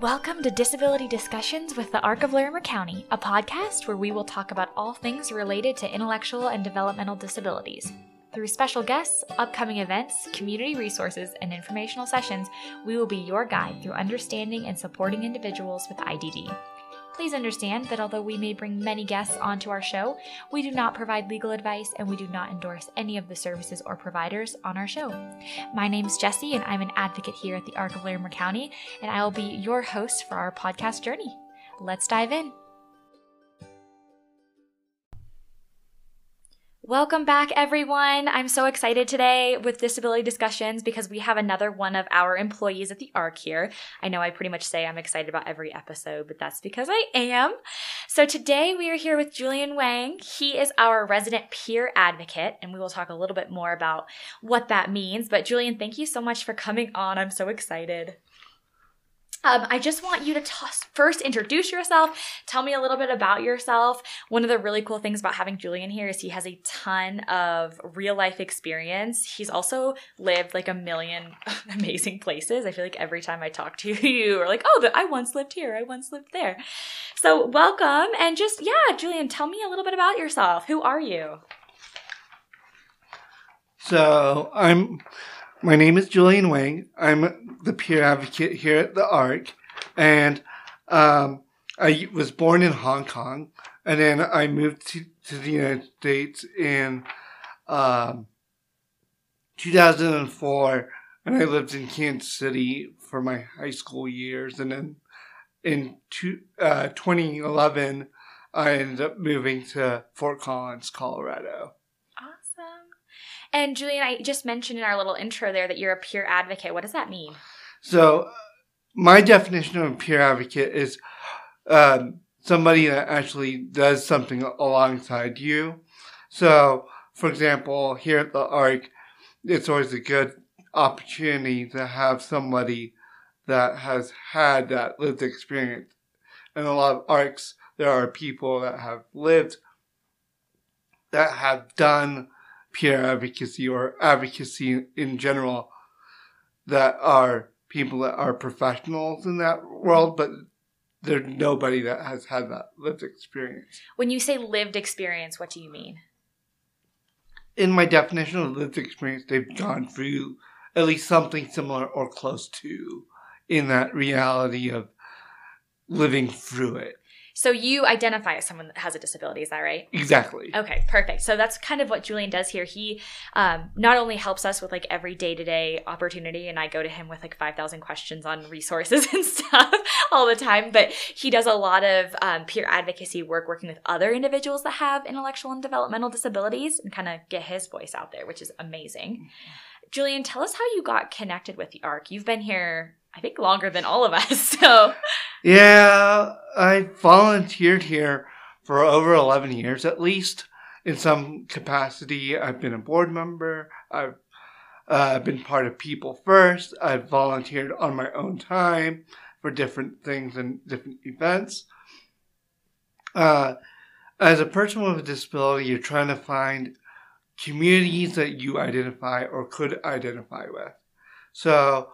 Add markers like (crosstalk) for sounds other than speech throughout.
Welcome to Disability Discussions with the Arc of Larimer County, a podcast where we will talk about all things related to intellectual and developmental disabilities. Through special guests, upcoming events, community resources, and informational sessions, we will be your guide through understanding and supporting individuals with IDD. Please understand that although we may bring many guests onto our show, we do not provide legal advice and we do not endorse any of the services or providers on our show. My name is Jessie, and I'm an advocate here at the Arc of Larimer County, and I will be your host for our podcast journey. Let's dive in. Welcome back, everyone. I'm so excited today with disability discussions because we have another one of our employees at the ARC here. I know I pretty much say I'm excited about every episode, but that's because I am. So today we are here with Julian Wang. He is our resident peer advocate, and we will talk a little bit more about what that means. But Julian, thank you so much for coming on. I'm so excited. Um, I just want you to t- first introduce yourself. Tell me a little bit about yourself. One of the really cool things about having Julian here is he has a ton of real life experience. He's also lived like a million (laughs) amazing places. I feel like every time I talk to (laughs) you, you are like, oh, I once lived here. I once lived there. So welcome. And just, yeah, Julian, tell me a little bit about yourself. Who are you? So I'm my name is Julian Wang. I'm the peer advocate here at the ARC, and um, I was born in Hong Kong, and then I moved to, to the United States in um, 2004, and I lived in Kansas City for my high school years, and then in two, uh, 2011, I ended up moving to Fort Collins, Colorado. And Julian, I just mentioned in our little intro there that you're a peer advocate. What does that mean? So, my definition of a peer advocate is um, somebody that actually does something alongside you. So, for example, here at the ARC, it's always a good opportunity to have somebody that has had that lived experience. In a lot of ARCs, there are people that have lived, that have done peer advocacy or advocacy in general that are people that are professionals in that world, but there's nobody that has had that lived experience. When you say lived experience, what do you mean? In my definition of lived experience, they've gone through at least something similar or close to in that reality of living through it. So you identify as someone that has a disability, is that right? Exactly. Okay, perfect. So that's kind of what Julian does here. He um, not only helps us with like every day to day opportunity, and I go to him with like 5,000 questions on resources (laughs) and stuff all the time, but he does a lot of um, peer advocacy work working with other individuals that have intellectual and developmental disabilities and kind of get his voice out there, which is amazing. Julian, tell us how you got connected with the ARC. You've been here I think longer than all of us. (laughs) So yeah, I volunteered here for over 11 years at least in some capacity. I've been a board member. I've uh, been part of People First. I've volunteered on my own time for different things and different events. Uh, as a person with a disability, you're trying to find communities that you identify or could identify with. So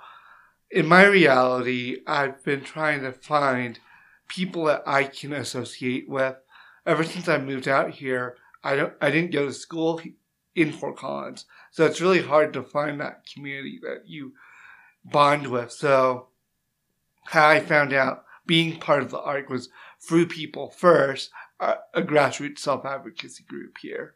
in my reality, I've been trying to find people that I can associate with. Ever since I moved out here, I don't, I didn't go to school in Fort Collins, so it's really hard to find that community that you bond with. So, how I found out being part of the ARC was through People First, a, grassroots self advocacy group here.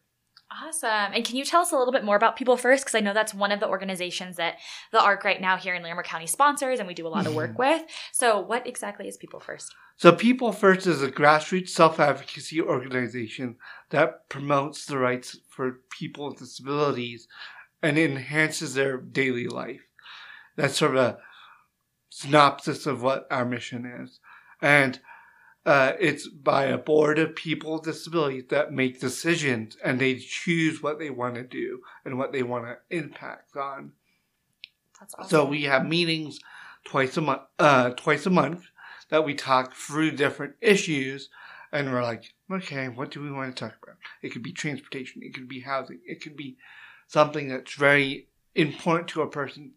Awesome. And can you tell us a little bit more about People First? Because I know that's one of the organizations that the ARC right now here in Larimer County sponsors and we do a lot of work mm-hmm. with. So, what exactly is People First? So, People First is a grassroots self advocacy organization that promotes the rights for people with disabilities and enhances their daily life. That's sort of a synopsis of what our mission is. And uh, it's by a board of people with disabilities that make decisions and they choose what they want to do and what they want to impact on. Awesome. So we have meetings twice a month, uh, twice a month that we talk through different issues, and we're like, okay, what do we want to talk about? It could be transportation, it could be housing, it could be something that's very important to a person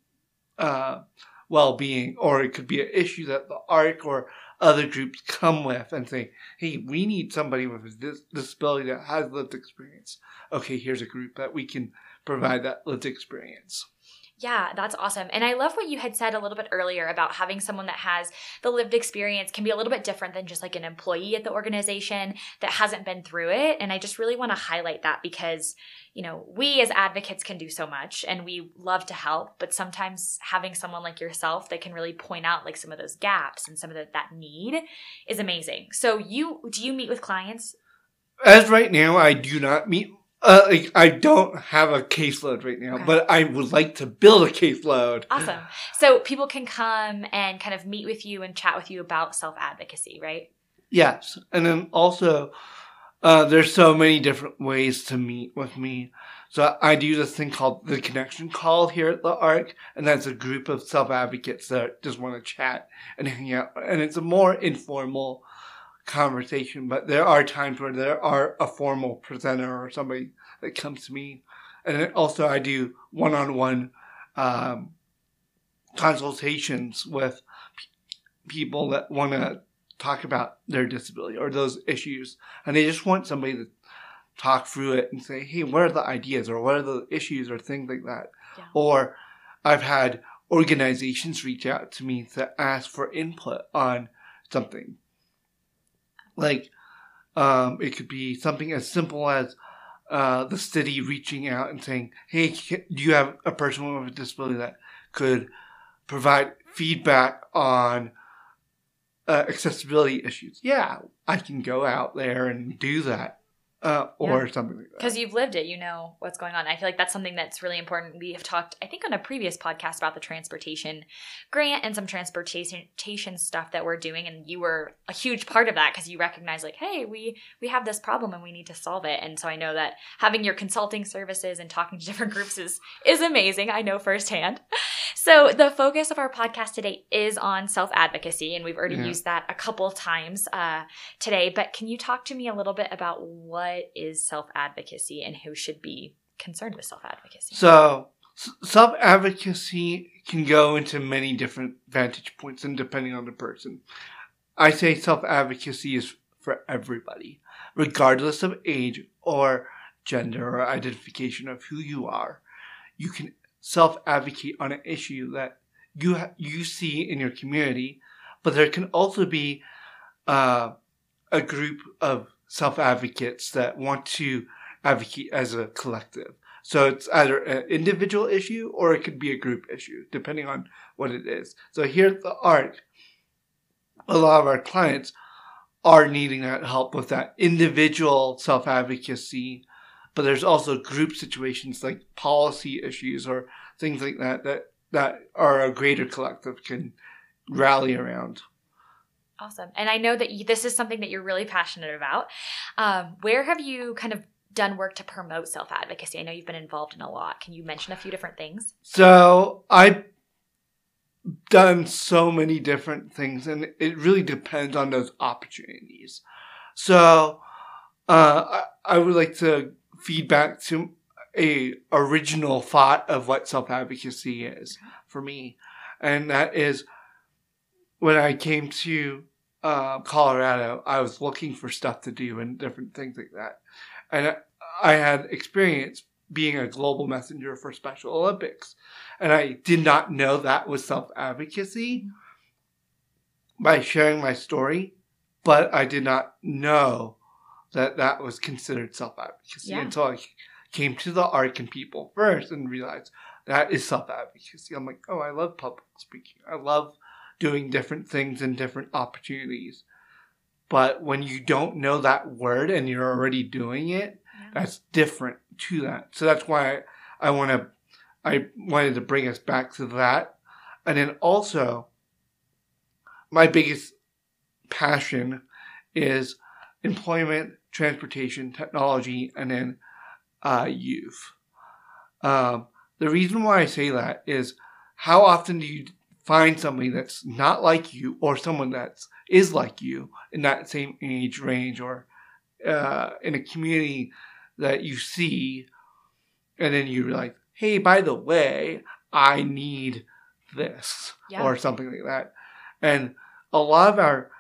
uh, well-being, or it could be an issue that the ARC or other groups come with and say, "Hey, we need somebody with a dis- disability that has lived experience." Okay, here's a group that we can provide that lived experience. Yeah, that's awesome. And I love what you had said a little bit earlier about having someone that has the lived experience can be a little bit different than just like an employee at the organization that hasn't been through it. And I just really want to highlight that because, you know, we as advocates can do so much and we love to help, but sometimes having someone like yourself that can really point out like some of those gaps and some of the, that need is amazing. So you do you meet with clients? As right now, I do not meet uh, like, I don't have a caseload right now, Okay. but I would like to build a caseload. Awesome. So people can come and kind of meet with you and chat with you about self advocacy, right? Yes, and then also, uh, there's so many different ways to meet with me. So I do this thing called the connection call here at the ARC, and that's a group of self advocates that just want to chat and hang out, and it's a more informal conversation. But there are times where there are a formal presenter or somebody that comes to me, and also I do one on one consultations with p- people that want to talk about their disability or those issues, and they just want somebody to talk through it and say, "Hey, what are the ideas or what are the issues or things like that?" Yeah. Or I've had organizations reach out to me to ask for input on something. Like, um, it could be something as simple as uh, the city reaching out and saying, "Hey, do you have a person with a disability that could provide feedback on uh, accessibility issues?" Yeah, I can go out there and do that, uh, or something like that. Because you've lived it, you know what's going on. I feel like that's something that's really important. We have talked, I think, on a previous podcast about the transportation grant and some transportation stuff that we're doing, and you were a huge part of that because you recognize, like, hey, we we have this problem and we need to solve it. And so I know that having your consulting services and talking to (laughs) different groups is is amazing. I know firsthand. So the focus of our podcast today is on self advocacy, and we've already Yeah. used that a couple times uh, today. But can you talk to me a little bit about what is self advocacy and who should be concerned with self advocacy? So, self advocacy can go into many different vantage points, and depending on the person, I say self advocacy is for everybody, regardless of age or gender or identification of who you are. You can self advocate on an issue that you ha- you see in your community, but there can also be uh, a group of self advocates that want to advocate as a collective. So it's either an individual issue or it could be a group issue, depending on what it is. So here at the ARC, a lot of our clients are needing that help with that individual self advocacy, but there's also group situations like policy issues or things like that that, that are a greater collective can rally around. Awesome. And I know that you, this is something that you're really passionate about. Um, where have you kind of done work to promote self advocacy? I know you've been involved in a lot. Can you mention a few different things? So I've done so many different things, and it really depends on those opportunities. So uh, I, I would like to feedback to a original thought of what self advocacy is for me, and that is when I came to uh, Colorado, I was looking for stuff to do and different things like that, and I, I had experience being a global messenger for Special Olympics. And I did not know that was self advocacy by sharing my story, but I did not know that that was considered self advocacy Yeah. until I came to the ARC and people first and realized that is self advocacy. I'm like, oh, I love public speaking. I love doing different things and different opportunities. But when you don't know that word and you're already doing it, that's different to that. So that's why I, I want to, I wanted to bring us back to that. And then also, my biggest passion is employment, transportation, technology, and then uh, youth. Um, the reason why I say that is how often do you find somebody that's not like you or someone that is like you in that same age range or uh, in a community that you see and then you realize, hey, by the way, I need this Yeah. or something like that. And a lot of our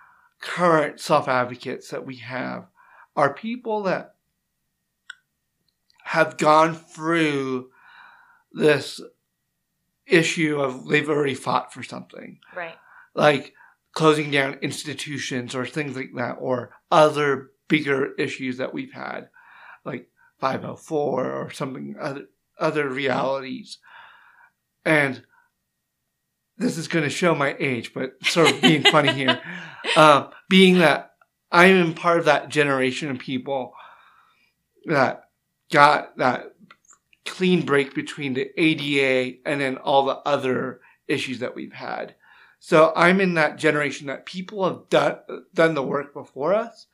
current self advocates that we have are people that have gone through this issue of they've already fought for something Right. like closing down institutions or things like that, or other bigger issues that we've had, like 504 or something other other realities. And this is going to show my age, but sort of being funny here, (laughs) uh, being that I am part of that generation of people that got that clean break between the ADA and then all the other issues that we've had. So I'm in that generation that people have done done the work before us,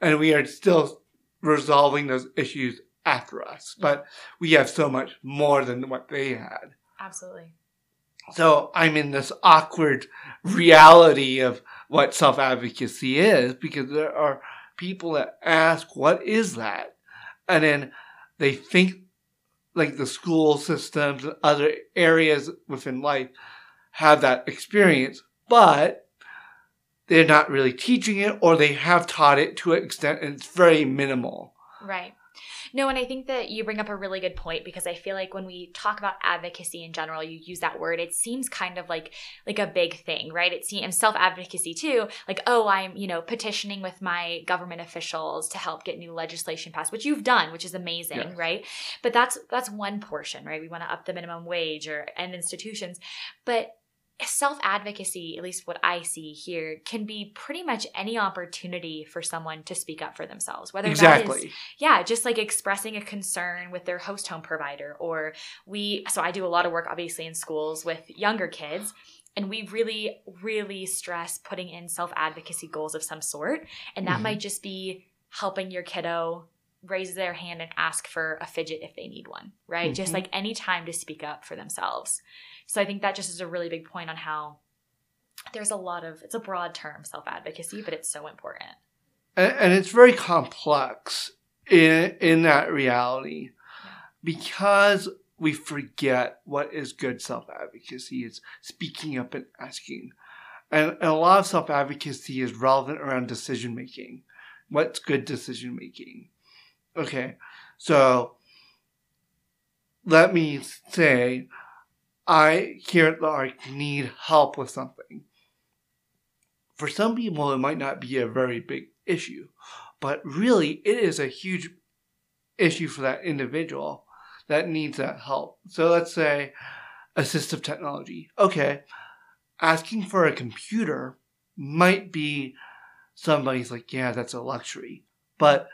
and we are still resolving those issues after us. But we have so much more than what they had. Absolutely. So I'm in this awkward reality of what self advocacy is because there are people that ask, What is that? And then they think like the school systems and other areas within life have that experience, but they're not really teaching it or they have taught it to an extent and it's very minimal. Right. No, and I think that you bring up a really good point because I feel like when we talk about advocacy in general, you use that word, it seems kind of like like a big thing, right? It seems self advocacy too, like oh, I'm you know petitioning with my government officials to help get new legislation passed, which you've done, which is amazing, Yes. right? But that's that's one portion, right? We want to up the minimum wage or end institutions, but self advocacy, at least what I see here, can be pretty much any opportunity for someone to speak up for themselves, whether that is yeah just like expressing a concern with their host home provider or we so i do a lot of work obviously in schools with younger kids and we really really stress putting in self-advocacy goals of some sort and that Mhm. might just be helping your kiddo raise their hand and ask for a fidget if they need one right? Just Mhm. like any time to speak up for themselves. So i think that just is a really big point on how there's a lot of it's a broad term self-advocacy but it's so important. And, and it's very complex in in that reality because we forget what is good self advocacy is speaking up and asking. And, and a lot of self advocacy is relevant around decision making what's good decision making okay. So let me say i here at the arc need help with something. For some people it might not be a very big issue but really it is a huge issue for that individual that needs that help. So let's say assistive technology. Okay asking for a computer might be somebody's like yeah that's a luxury but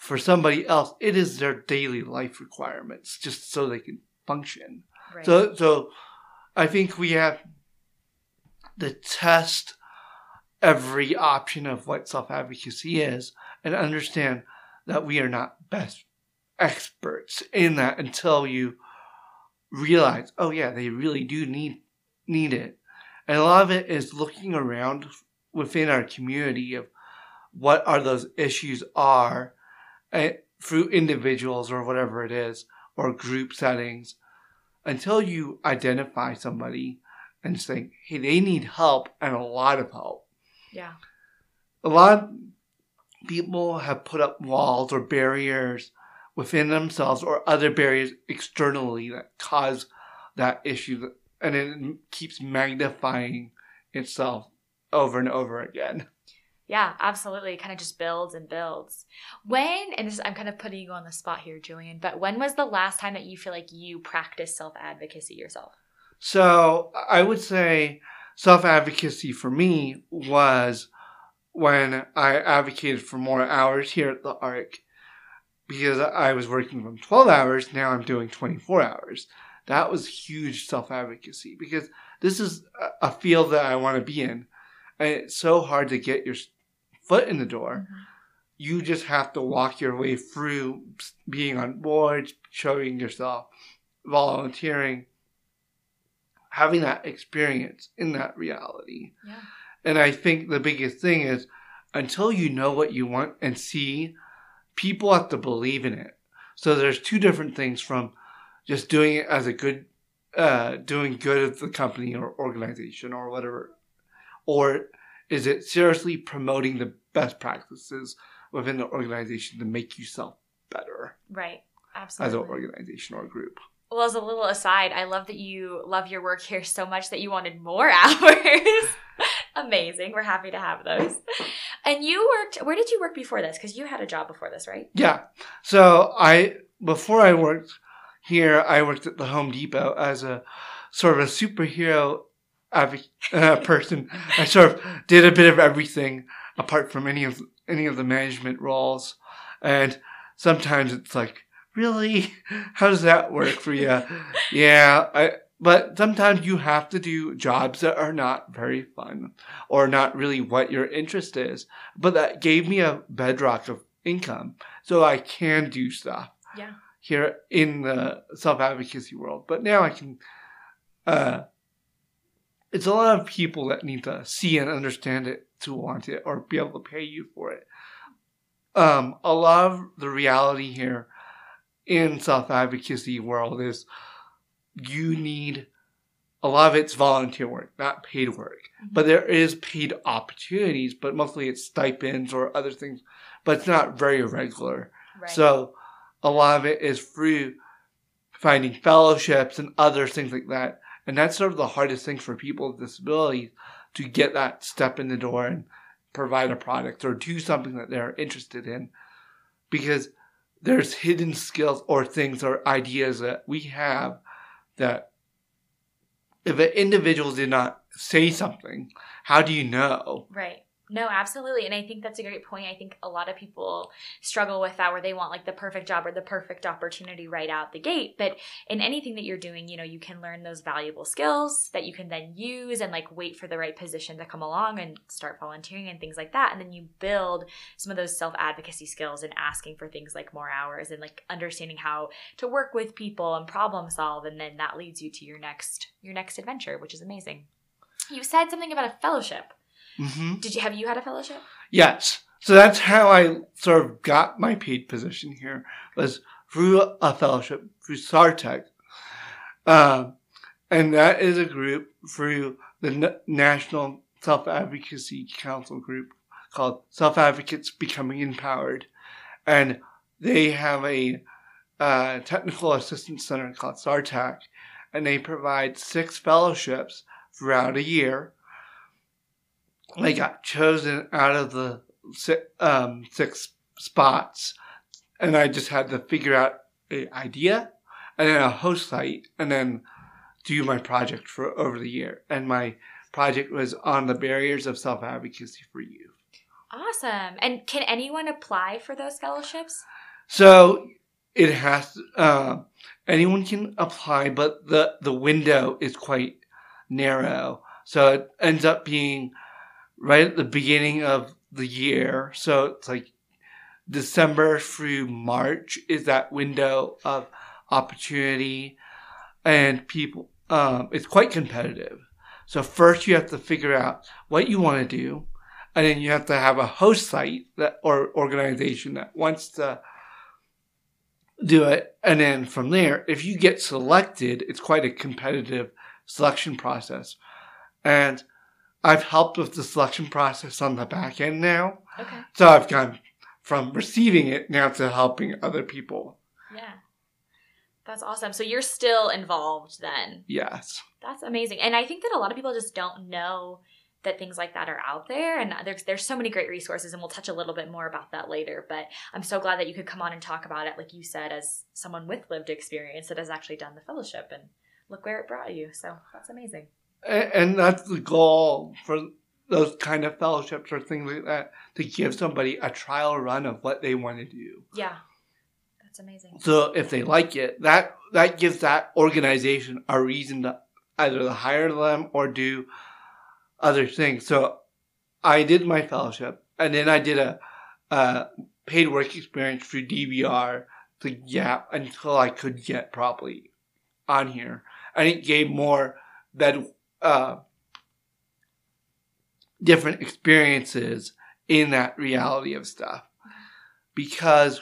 for somebody else it is their daily life requirements just so they can function right so, so I think we have to test every option of what self advocacy is and understand that we are not best experts in that until you realize, oh yeah, they really do need need it. And a lot of it is looking around within our community of what are those issues are eh, through individuals or whatever it is or group settings until you identify somebody and say, hey, they need help and a lot of help. yeah A lot of people have put up walls or barriers within themselves or other barriers externally that cause that issue and it keeps magnifying itself over and over again. Yeah, absolutely. It kind of just builds and builds. When, and this, I'm kind of putting you on the spot here, Julian, but when was the last time that you feel like you practiced self advocacy yourself? So I would say self advocacy for me was when I advocated for more hours here at the ARC because I was working from 12 hours, now I'm doing 24 hours. That was huge self advocacy because this is a- field that I want to be in. And it's so hard to get your foot in the door you just have to walk your way through being on board, showing yourself, volunteering, having that experience in that reality. Yeah. And I think the biggest thing is until you know what you want and see, people have to believe in it. So there's two different things from just doing it as a good uh, doing good at the company or organization or whatever? Or is it seriously promoting the best practices within the organization to make yourself better Right. Absolutely. As an organization or group? Well, as a little aside, I love that you love your work here so much that you wanted more (laughs) hours. Amazing. We're happy to have those. And you worked, where did you work before this? Because you had a job before this, right? Yeah. So I before I worked here, I worked at the Home Depot as a sort of a superhero uh, (laughs) person. I sort of did a bit of everything apart from any of any of the management roles, and sometimes it's like, really, (laughs) how does that work for you? (laughs) yeah, I. But sometimes you have to do jobs that are not very fun or not really what your interest is. But that gave me a bedrock of income so I can do stuff. Yeah. Here in the self advocacy world, but now I can. Uh, it's a lot of people that need to see and understand it to want it or be able to pay you for it. Um, a lot of the reality here in self advocacy world is you need a lot of it's volunteer work, not paid work. But there is paid opportunities, but mostly it's stipends or other things, but it's not very regular. Right. So a lot of it is through finding fellowships and other things like that. And that's sort of the hardest thing for people with disabilities to get that step in the door and provide a product or do something that they're interested in. Because there's hidden skills or things or ideas that we have that if an individual did not say something, how do you know? Right. No, absolutely. And I think that's a great point. I think a lot of people struggle with that where they want like the perfect job or the perfect opportunity right out the gate. But in anything that you're doing, you know, you can learn those valuable skills that you can then use and like wait for the right position to come along and start volunteering and things like that. And then you build some of those self advocacy skills and asking for things like more hours and like understanding how to work with people and problem solve. And then that leads you to your next your next adventure, which is amazing. You said something about a fellowship. Hmm Did you have you had a fellowship? Yes. So that's how I sort of got my paid position here was through a fellowship through SARTAC. Um, and that is a group through the N- National Self Advocacy Council group called Self Advocates Becoming Empowered. And they have a uh, technical assistance center called SARTAC, and they provide six fellowships throughout a year. I got chosen out of the six, um, six spots, and I just had to figure out an idea and then a host site, and then do my project for over the year. And my project was on the barriers of self advocacy for youth. Awesome. And can anyone apply for those fellowships? So it has uh, anyone can apply, but the the window is quite narrow. So it ends up being right at the beginning of the year. So it's like December through March is that window of opportunity, and people. Um, it's quite competitive. So first you have to figure out what you want to do, and then you have to have a host site that or organization that wants to do it. And then from there, if you get selected, it's quite a competitive selection process. And I've helped with the selection process on the back end now. Okay. So I've gone from receiving it now to helping other people. Yeah. That's awesome. So you're still involved then. Yes. That's amazing. And I think that a lot of people just don't know that things like that are out there and there's there's so many great resources and we'll touch a little bit more about that later but i'm so glad that you could come on and talk about it like you said as someone with lived experience that has actually done the fellowship and look where it brought you so that's amazing And that's the goal for those kind of fellowships or things like that to give somebody a trial run of what they want to do. yeah that's amazing So if they like it, that that gives that organization a reason to either to hire them or do other things. So I did my fellowship, and then I did a, a paid work experience through DVR to Gap until I could get properly on here, and it gave more that uh, different experiences in that reality of stuff because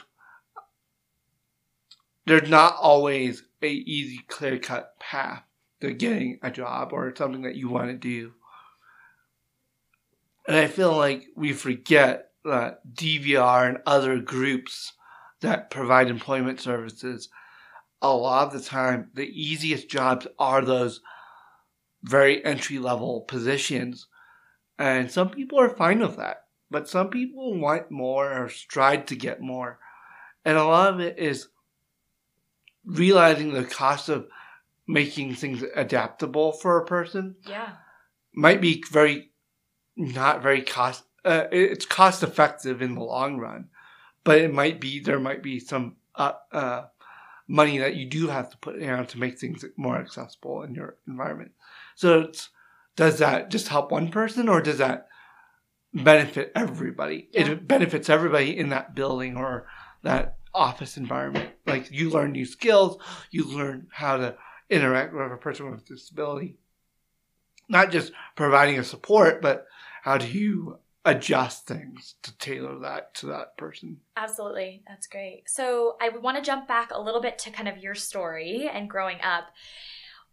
there's not always a easy clear cut path to getting a job or something that you want to do. And I feel like we forget that DVR and other groups that provide employment services, a lot of the time, the easiest jobs are those very entry level positions. And some people are fine with that, but some people want more or strive to get more. And a lot of it is realizing the cost of making things adaptable for a person. Yeah. Might be very, not very cost, uh, it's cost effective in the long run, but it might be, there might be some, uh, uh, money that you do have to put down to make things more accessible in your environment. So does that just help one person or does that benefit everybody? Yeah. It benefits everybody in that building or that office environment. Like you learn new skills, you learn how to interact with a person with a disability. Not just providing a support, but how do you adjust things to tailor that to that person. Absolutely. That's great. So, I want to jump back a little bit to kind of your story and growing up.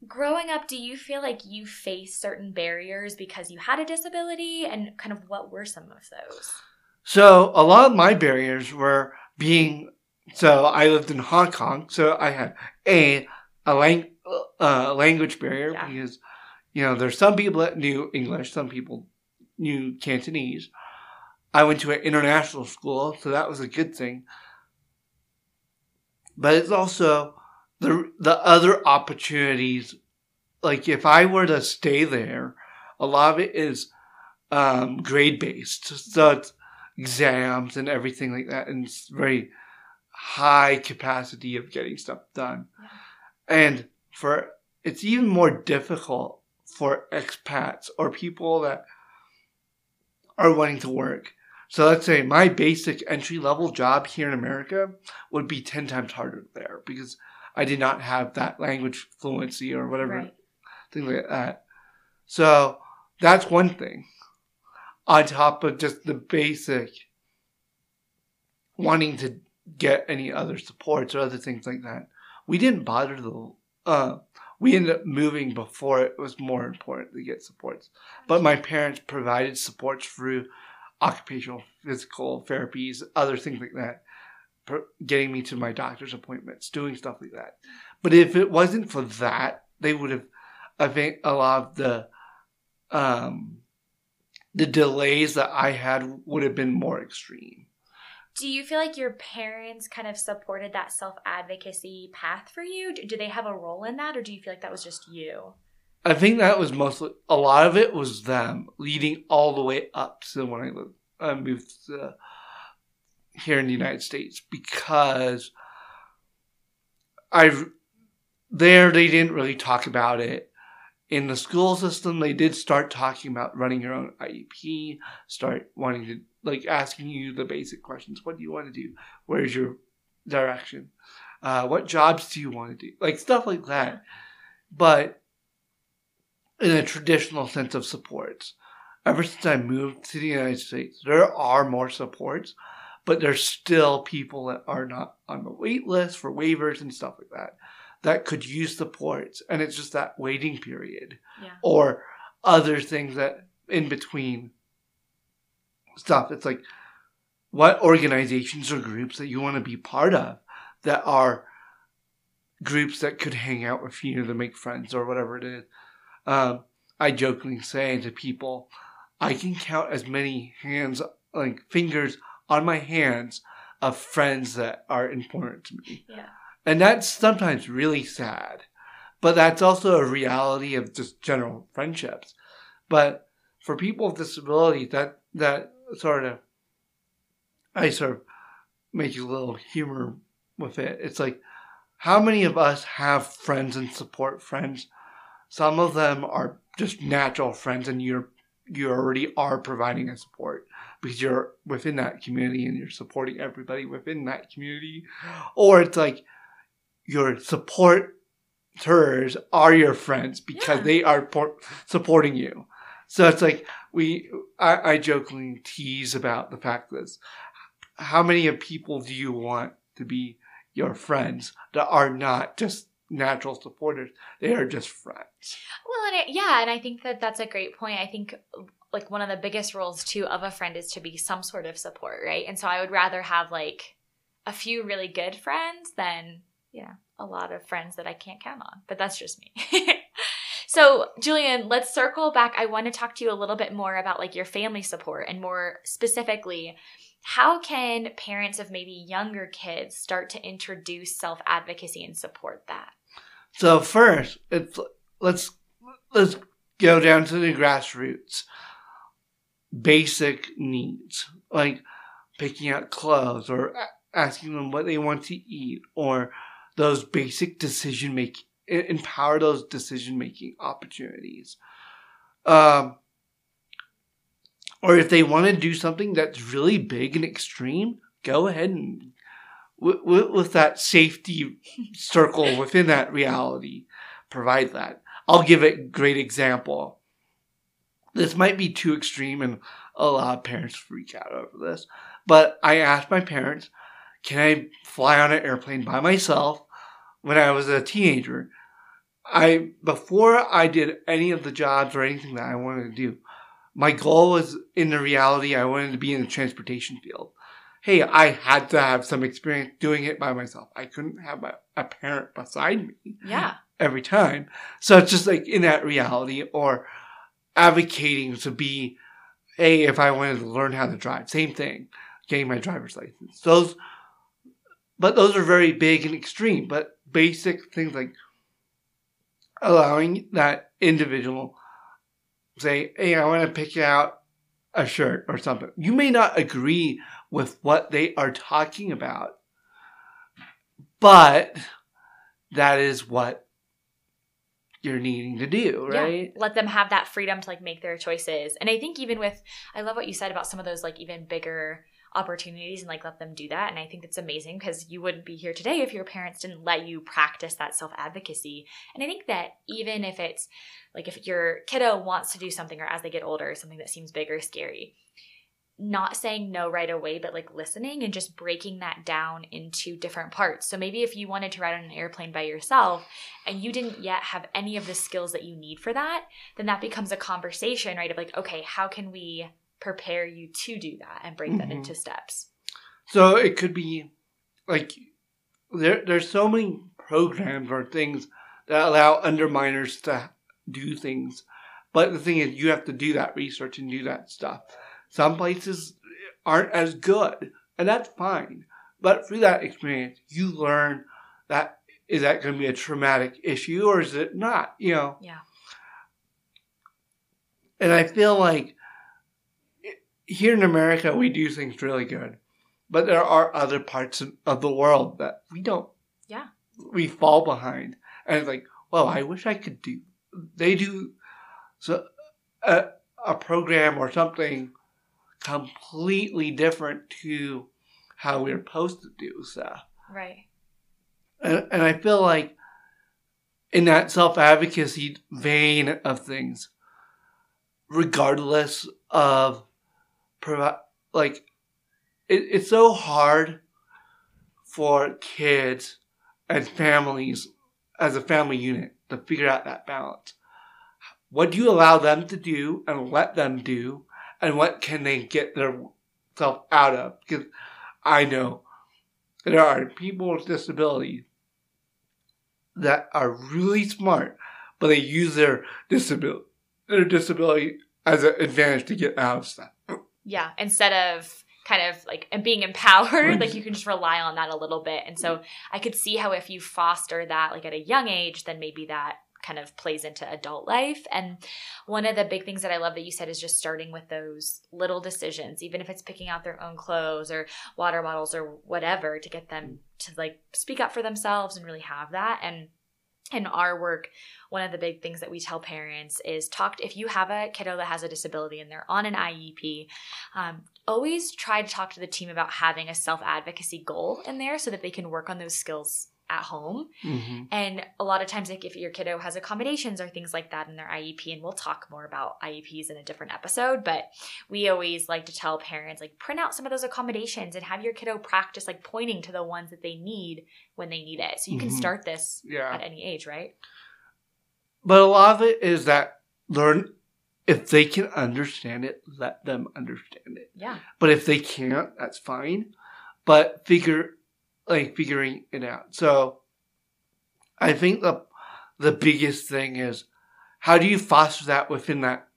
Growing up, do you feel like you faced certain barriers because you had a disability and kind of what were some of those? So, a lot of my barriers were being so I lived in Hong Kong, so I had a a lang- uh, language barrier yeah. because you know there's some people that knew English, some people knew Cantonese. I went to an international school, so that was a good thing. But it's also the the other opportunities. Like if I were to stay there, a lot of it is um, grade based, so it's exams and everything like that, and it's very high capacity of getting stuff done. And for it's even more difficult for expats or people that are wanting to work. So let's say my basic entry level job here in America would be 10 times harder there because I did not have that language fluency or whatever right. thing like that. So that's one thing. On top of just the basic wanting to get any other supports or other things like that. We didn't bother the. Uh, we ended up moving before it was more important to get supports. But my parents provided supports through occupational physical therapies, other things like that, getting me to my doctor's appointments, doing stuff like that. But if it wasn't for that, they would have, I think, a lot of the, um, the delays that I had would have been more extreme. Do you feel like your parents kind of supported that self advocacy path for you? Do they have a role in that, or do you feel like that was just you? I think that was mostly a lot of it was them leading all the way up to when I lived, I moved to, here in the United States because I've there they didn't really talk about it in the school system. They did start talking about running your own IEP, start wanting to like asking you the basic questions. What do you want to do? Where's your direction? Uh, what jobs do you want to do? Like stuff like that. But in a traditional sense of supports. Ever since I moved to the United States, there are more supports, but there's still people that are not on the wait list for waivers and stuff like that that could use supports. And it's just that waiting period yeah. or other things that in between stuff. It's like what organizations or groups that you want to be part of that are groups that could hang out with you to make friends or whatever it is. Um, I jokingly say to people, I can count as many hands, like fingers on my hands of friends that are important to me. Yeah. And that's sometimes really sad. But that's also a reality of just general friendships. But for people with disabilities, that, that sort of, I sort of make a little humor with it. It's like, how many of us have friends and support friends? Some of them are just natural friends, and you're you already are providing a support because you're within that community and you're supporting everybody within that community. Or it's like your supporters are your friends because yeah. they are por- supporting you. So it's like we, I, I jokingly tease about the fact that how many of people do you want to be your friends that are not just natural supporters. They are just friends. Well, and it, yeah, and I think that that's a great point. I think like one of the biggest roles too of a friend is to be some sort of support, right? And so I would rather have like a few really good friends than yeah, a lot of friends that I can't count on. But that's just me. (laughs) so, Julian, let's circle back. I want to talk to you a little bit more about like your family support and more specifically how can parents of maybe younger kids start to introduce self-advocacy and support that? So first, it's let's let's go down to the grassroots. Basic needs like picking out clothes or asking them what they want to eat or those basic decision making empower those decision making opportunities. Um, or if they want to do something that's really big and extreme, go ahead and with, with that safety circle within that reality, provide that. I'll give a great example. This might be too extreme and a lot of parents freak out over this, but I asked my parents, can I fly on an airplane by myself when I was a teenager? I before I did any of the jobs or anything that I wanted to do, my goal was in the reality I wanted to be in the transportation field. Hey, I had to have some experience doing it by myself. I couldn't have a, a parent beside me. Yeah. Every time. So it's just like in that reality or advocating to be, a if I wanted to learn how to drive, same thing, getting my driver's license. Those, but those are very big and extreme, but basic things like allowing that individual say, hey, I want to pick out a shirt or something. You may not agree with what they are talking about, but that is what you're needing to do, right? Yeah. Let them have that freedom to like make their choices. And I think even with I love what you said about some of those like even bigger opportunities and like let them do that. And I think that's amazing because you wouldn't be here today if your parents didn't let you practice that self advocacy. And I think that even if it's like if your kiddo wants to do something or as they get older, something that seems big or scary, not saying no right away, but like listening and just breaking that down into different parts. So maybe if you wanted to ride on an airplane by yourself and you didn't yet have any of the skills that you need for that, then that becomes a conversation, right? Of like, okay, how can we prepare you to do that and break mm-hmm. that into steps. So it could be like there there's so many programs or things that allow underminers to do things. But the thing is you have to do that research and do that stuff. Some places aren't as good, and that's fine. But through that experience, you learn that is that going to be a traumatic issue or is it not? You know. Yeah. And I feel like here in America, we do things really good, but there are other parts of the world that we don't. Yeah. We fall behind, and it's like, well, I wish I could do. They do so a, a program or something completely different to how we're supposed to do stuff. Right. And, and I feel like in that self advocacy vein of things, regardless of provide like it, it's so hard for kids and families as a family unit to figure out that balance. What do you allow them to do and let them do, and what can they get themselves out of? Because I know there are people with disabilities that are really smart, but they use their disability their disability as an advantage to get out of stuff. Yeah, instead of kind of like and being empowered like you can just rely on that a little bit and so i could see how if you foster that like at a young age then maybe that kind of plays into adult life. And one of the big things that i love that you said is just starting with those little decisions even if it's picking out their own clothes or water bottles or whatever to get them to like speak up for themselves and really have that. And in our work, one of the big things that we tell parents is talk if you have a kiddo that has a disability and they're on an IEP, um, always try to talk to the team about having a self advocacy goal in there so that they can work on those skills at home. hmm And a lot of times, like if your kiddo has accommodations or things like that in their IEP, and we'll talk more about IEPs in a different episode, but we always like to tell parents, like, print out some of those accommodations and have your kiddo practice, like, pointing to the ones that they need when they need it. So you can Mhm. start this Yeah. at any age, right? But a lot of it is that learn if they can understand it, let them understand it. Yeah. But if they can't, that's fine. But figure like figuring it out. So I think the the biggest thing is how do you foster that within that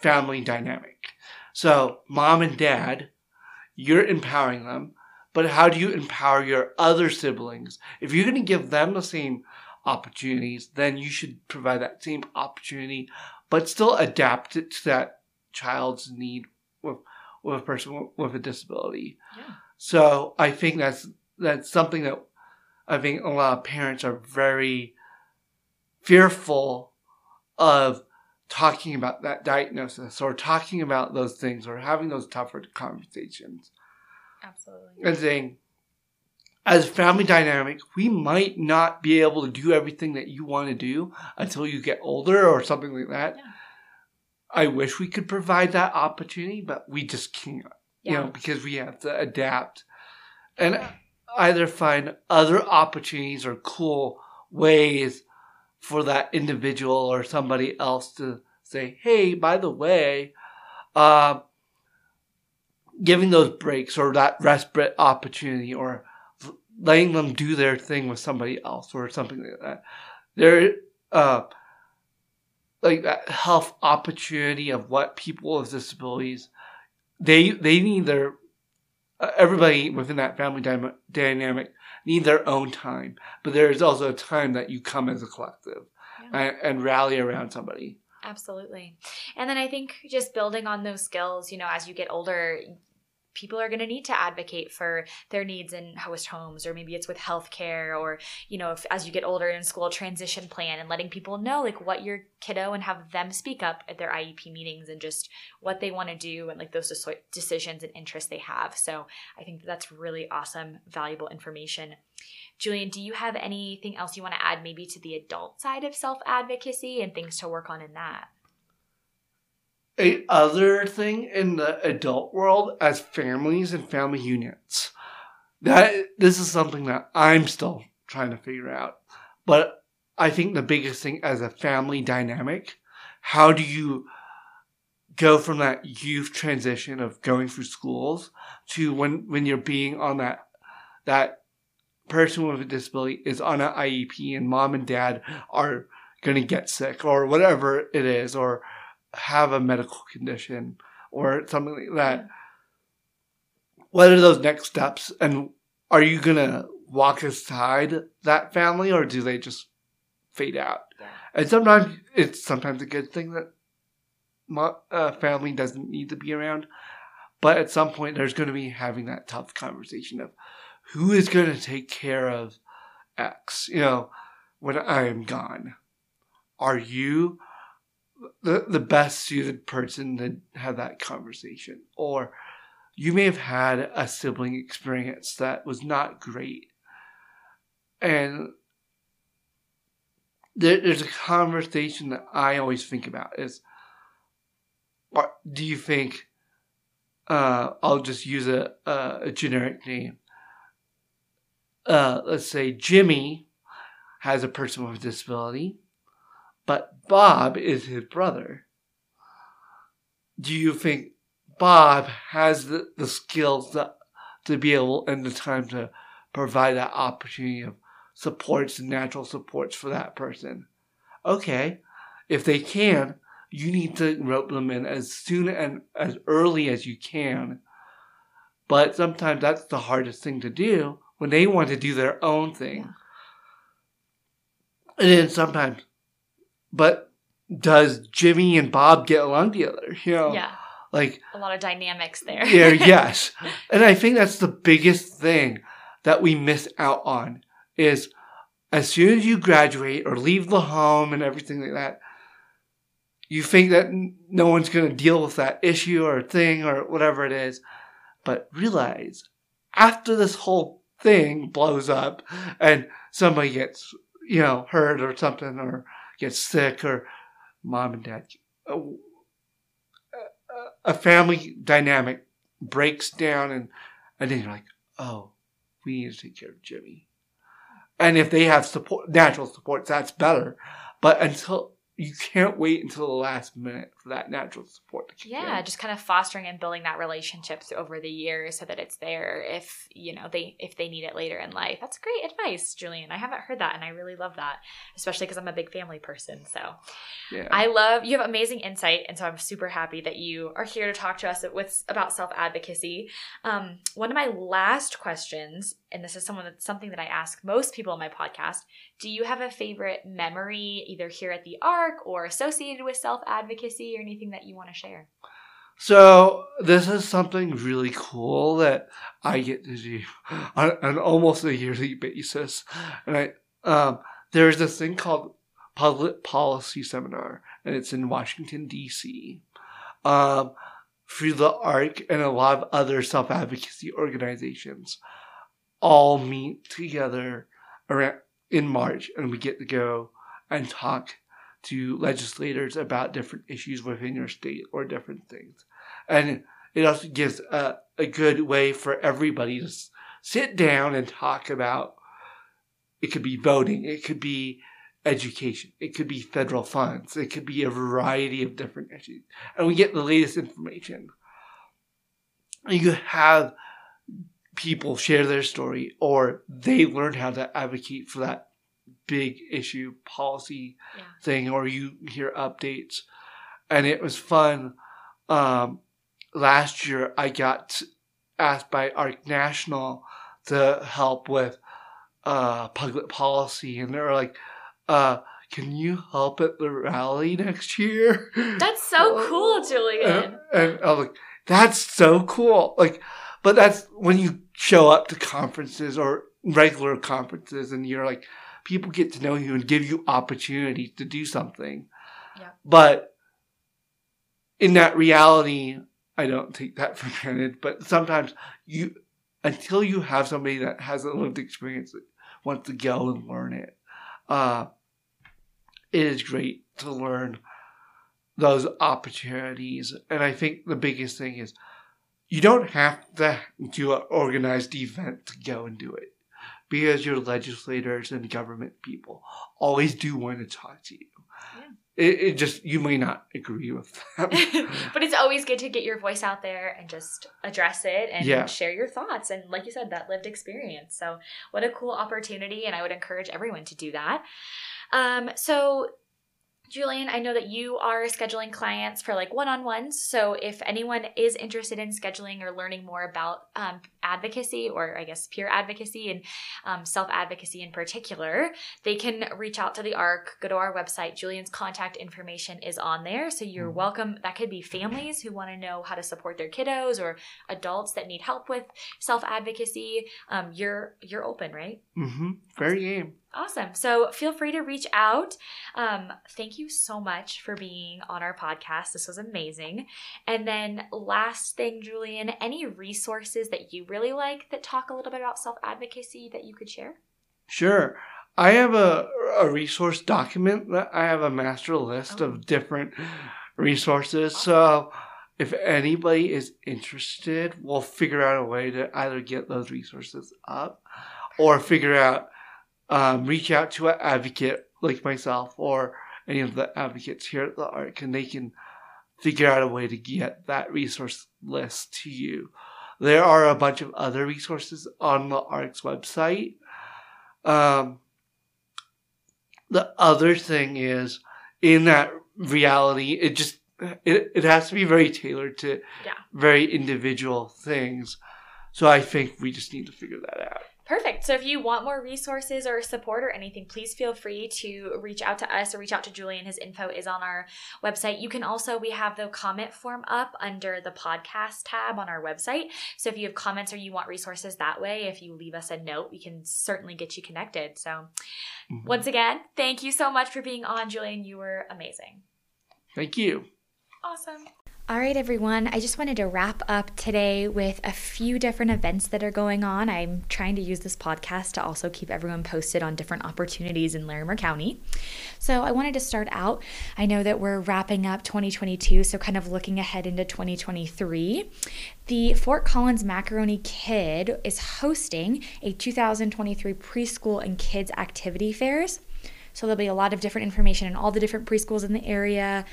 family dynamic? So mom and dad, you're empowering them, but how do you empower your other siblings? If you're gonna give them the same opportunities, then you should provide that same opportunity, but still adapt it to that child's need with with a person with- with a disability. Yeah. So I think that's that's something that I think a lot of parents are very fearful of talking about that diagnosis or talking about those things or having those tougher conversations Absolutely. and saying, as family dynamic, we might not be able to do everything that you want to do until you get older or something like that. Yeah. I wish we could provide that opportunity, but we just can't, you know, because we have to adapt and either find other opportunities or cool ways for that individual or somebody else to say, hey, by the way, uh, giving those breaks or that respite opportunity or letting them do their thing with somebody else or something like that. There, uh, like that health opportunity of what people with disabilities, they they need their uh, everybody within that family dynamic need their own time, but there is also a time that you come as a collective Yeah. and, and rally around somebody. Absolutely. And then I think just building on those skills, you know, as you get older, people are going to need to advocate for their needs in host homes or maybe it's with healthcare or you know if as you get older in school transition plan and letting people know like what your kiddo and have them speak up at their IEP meetings and just what they want to do and like those decisions and interests they have. So I think that's really awesome valuable information. Julian, do you have anything else you want to add maybe to the adult side of self advocacy and things to work on in that? A other thing in the adult world as families and family units. That this is something that I'm still trying to figure out. But I think the biggest thing as a family dynamic, how do you go from that youth transition of going through schools to when when you're being on that that person with a disability is on an IEP and mom and dad are going to get sick or whatever it is or have a medical condition or something like that. What are those next steps? And are you going to walk aside that family or do they just fade out? And sometimes it's sometimes a good thing that mo- uh, family doesn't need to be around. But at some point, there's going to be having that tough conversation of who is going to take care of X, you know, when I am gone. Are you the, the best suited person to have that conversation? Or you may have had a sibling experience that was not great. And there, there's a conversation that I always think about is, do you think, uh, I'll just use a, a, a generic name. Uh, let's say Jimmy has a person with a disability, but Bob is his brother. Do you think Bob has the, the skills to, to be able and the time to provide that opportunity of supports and natural supports for that person? Okay, if they can, you need to rope them in as soon and as early as you can. But sometimes that's the hardest thing to do when they want to do their own thing. Yeah. And then sometimes, but does Jimmy and Bob get along together? You know, Yeah. like A lot of dynamics there. yeah, (laughs) yes. And I think that's the biggest thing that we miss out on is as soon as you graduate or leave the home and everything like that, you think that no one's going to deal with that issue or thing or whatever it is. But realize after this whole thing blows up and somebody gets, you know, hurt or something or gets sick or mom and dad, a, a family dynamic breaks down and, and then you're like, oh, we need to take care of Jimmy. And if they have support, natural supports, that's better. But until you can't wait until the last minute for that natural support yeah in. just kind of fostering and building that relationship over the years so that it's there if you know they if they need it later in life that's great advice julian i haven't heard that and i really love that especially because i'm a big family person so yeah. i love you have amazing insight and so i'm super happy that you are here to talk to us with about self-advocacy um, one of my last questions and this is someone that, something that i ask most people on my podcast do you have a favorite memory either here at the arc or associated with self-advocacy or anything that you want to share? So this is something really cool that I get to do (laughs) on, on almost a yearly basis, and I um, there's this thing called Public Policy Seminar, and it's in Washington D.C. Um, through the ARC and a lot of other self advocacy organizations, all meet together around in March, and we get to go and talk to legislators about different issues within your state or different things. And it also gives a, a good way for everybody to sit down and talk about it could be voting, it could be education, it could be federal funds, it could be a variety of different issues. And we get the latest information. You have people share their story or they learn how to advocate for that big issue policy Yeah. thing or you hear updates and it was fun um, last year i got asked by arc national to help with uh, public policy and they're like uh, can you help at the rally next year (laughs) That's so (laughs) cool, Julian. and, and I was like, that's so cool. Like, but that's when you show up to conferences or regular conferences and you're like, people get to know you and give you opportunities to do something. Yeah. But in that reality, I don't take that (laughs) for granted. But sometimes you, until you have somebody that has a lived experience that wants to go and learn it, uh, it is great to learn those opportunities. And I think the biggest thing is you don't have to do an organized event to go and do it because your legislators and government people always do want to talk to you. Yeah. It, it just, you may not agree with them. (laughs) but it's always good to get your voice out there and just address it and Yeah. share your thoughts and like you said that lived experience so what a cool opportunity and i would encourage everyone to do that um, so Julian, I know that you are scheduling clients for like one on ones. So, if anyone is interested in scheduling or learning more about um, advocacy, or I guess peer advocacy and um, self advocacy in particular, they can reach out to the ARC, go to our website. Julian's contact information is on there. So, you're Mhm. welcome. That could be families who want to know how to support their kiddos or adults that need help with self advocacy. Um, you're, you're open, right? Mm-hmm. Very game. Awesome. So feel free to reach out. Um, thank you so much for being on our podcast. This was amazing. And then, last thing, Julian, any resources that you really like that talk a little bit about self advocacy that you could share? Sure. I have a, a resource document that I have a master list Oh. of different resources. So if anybody is interested, we'll figure out a way to either get those resources up or figure out, um, reach out to an advocate like myself or any of the advocates here at the ARC and they can figure out a way to get that resource list to you. There are a bunch of other resources on the ARC's website. Um, the other thing is in that reality, it just it, it has to be very tailored to Yeah. very individual things. So I think we just need to figure that out. Perfect. So if you want more resources or support or anything, please feel free to reach out to us or reach out to Julian. His info is on our website. You can also, we have the comment form up under the podcast tab on our website. So if you have comments or you want resources that way, if you leave us a note, we can certainly get you connected. So Mhm. once again, thank you so much for being on, Julian. You were amazing. Thank you. Awesome. All right, everyone. I just wanted to wrap up today with a few different events that are going on. I'm trying to use this podcast to also keep everyone posted on different opportunities in Larimer County. So I wanted to start out. I know that we're wrapping up 2022, so kind of looking ahead into 2023. The Fort Collins Macaroni Kid is hosting a 2023 preschool and kids activity fairs. So there'll be a lot of different information in all the different preschools in the area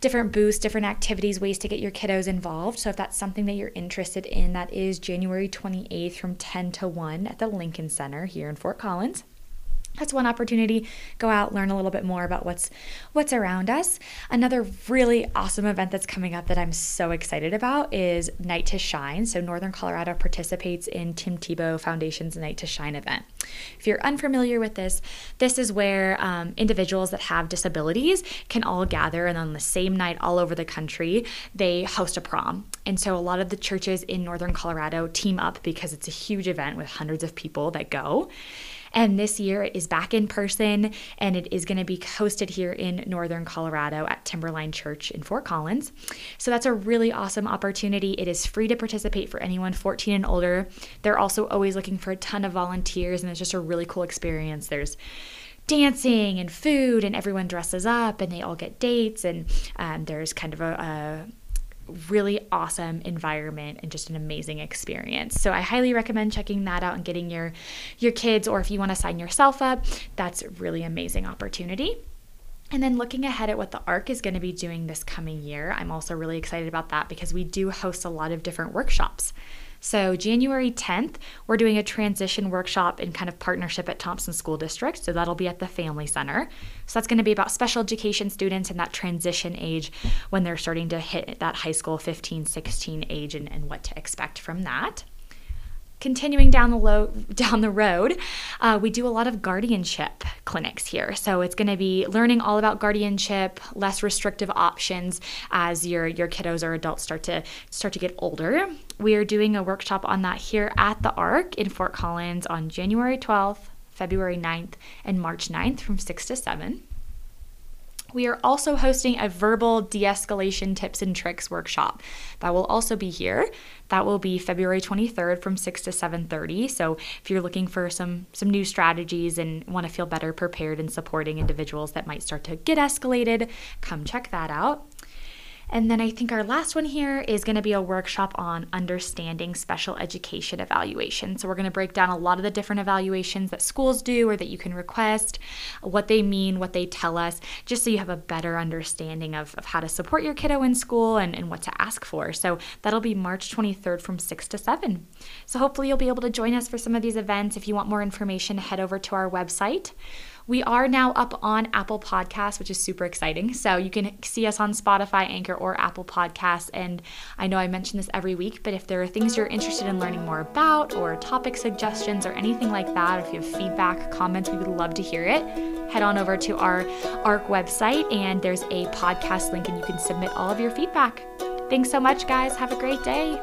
different boosts, different activities, ways to get your kiddos involved. So if that's something that you're interested in, that is January 28th from 10 to 1 at the Lincoln Center here in Fort Collins that's one opportunity. Go out learn a little bit more about what's what's around us. Another really awesome event that's coming up that i'm so excited about is night to shine. So northern colorado participates in tim tebow foundation's night to shine event. If you're unfamiliar with this this is where um, individuals that have disabilities can all gather and on the same night all over the country they host a prom. And so a lot of the churches in northern colorado team up because it's a huge event with hundreds of people that go and this year it is back in person and it is going to be hosted here in Northern Colorado at Timberline Church in Fort Collins. So that's a really awesome opportunity. It is free to participate for anyone 14 and older. They're also always looking for a ton of volunteers and it's just a really cool experience. There's dancing and food and everyone dresses up and they all get dates and um, there's kind of a, a really awesome environment and just an amazing experience. So I highly recommend checking that out and getting your your kids or if you want to sign yourself up, that's really amazing opportunity. And then looking ahead at what the ARC is going to be doing this coming year, I'm also really excited about that because we do host a lot of different workshops. So, January 10th, we're doing a transition workshop in kind of partnership at Thompson School District. So, that'll be at the Family Center. So, that's going to be about special education students in that transition age when they're starting to hit that high school 15, 16 age and, and what to expect from that continuing down the (laughs) down the road, uh, we do a lot of guardianship clinics here. So it's going to be learning all about guardianship, less restrictive options as your your kiddos or adults start to start to get older. We are doing a workshop on that here at the Arc in Fort Collins on January 12th, February 9th, and March 9th from 6 to 7. We are also hosting a verbal de escalation tips and tricks workshop that will also be here. That will be February 23rd from 6 to 7:30. So if you're looking for some some new strategies and want to feel better prepared in supporting individuals that might start to get escalated, come check that out. And then I think our last one here is going to be a workshop on understanding special education evaluation. So we're going to break down a lot of the different evaluations that schools do or that you can request, what they mean, what they tell us, just so you have a better understanding of, of how to support your kiddo in school and, and what to ask for. So that'll be March 23rd from 6 to 7. So hopefully you'll be able to join us for some of these events. If you want more information, head over to our website. We are now up on Apple Podcasts, which is super exciting. So you can see us on Spotify, Anchor, or Apple Podcasts. And I know I mention this every week, but if there are things you're interested in learning more about, or topic suggestions, or anything like that, if you have feedback, comments, we would love to hear it. Head on over to our ARC website, and there's a podcast link, and you can submit all of your feedback. Thanks so much, guys. Have a great day.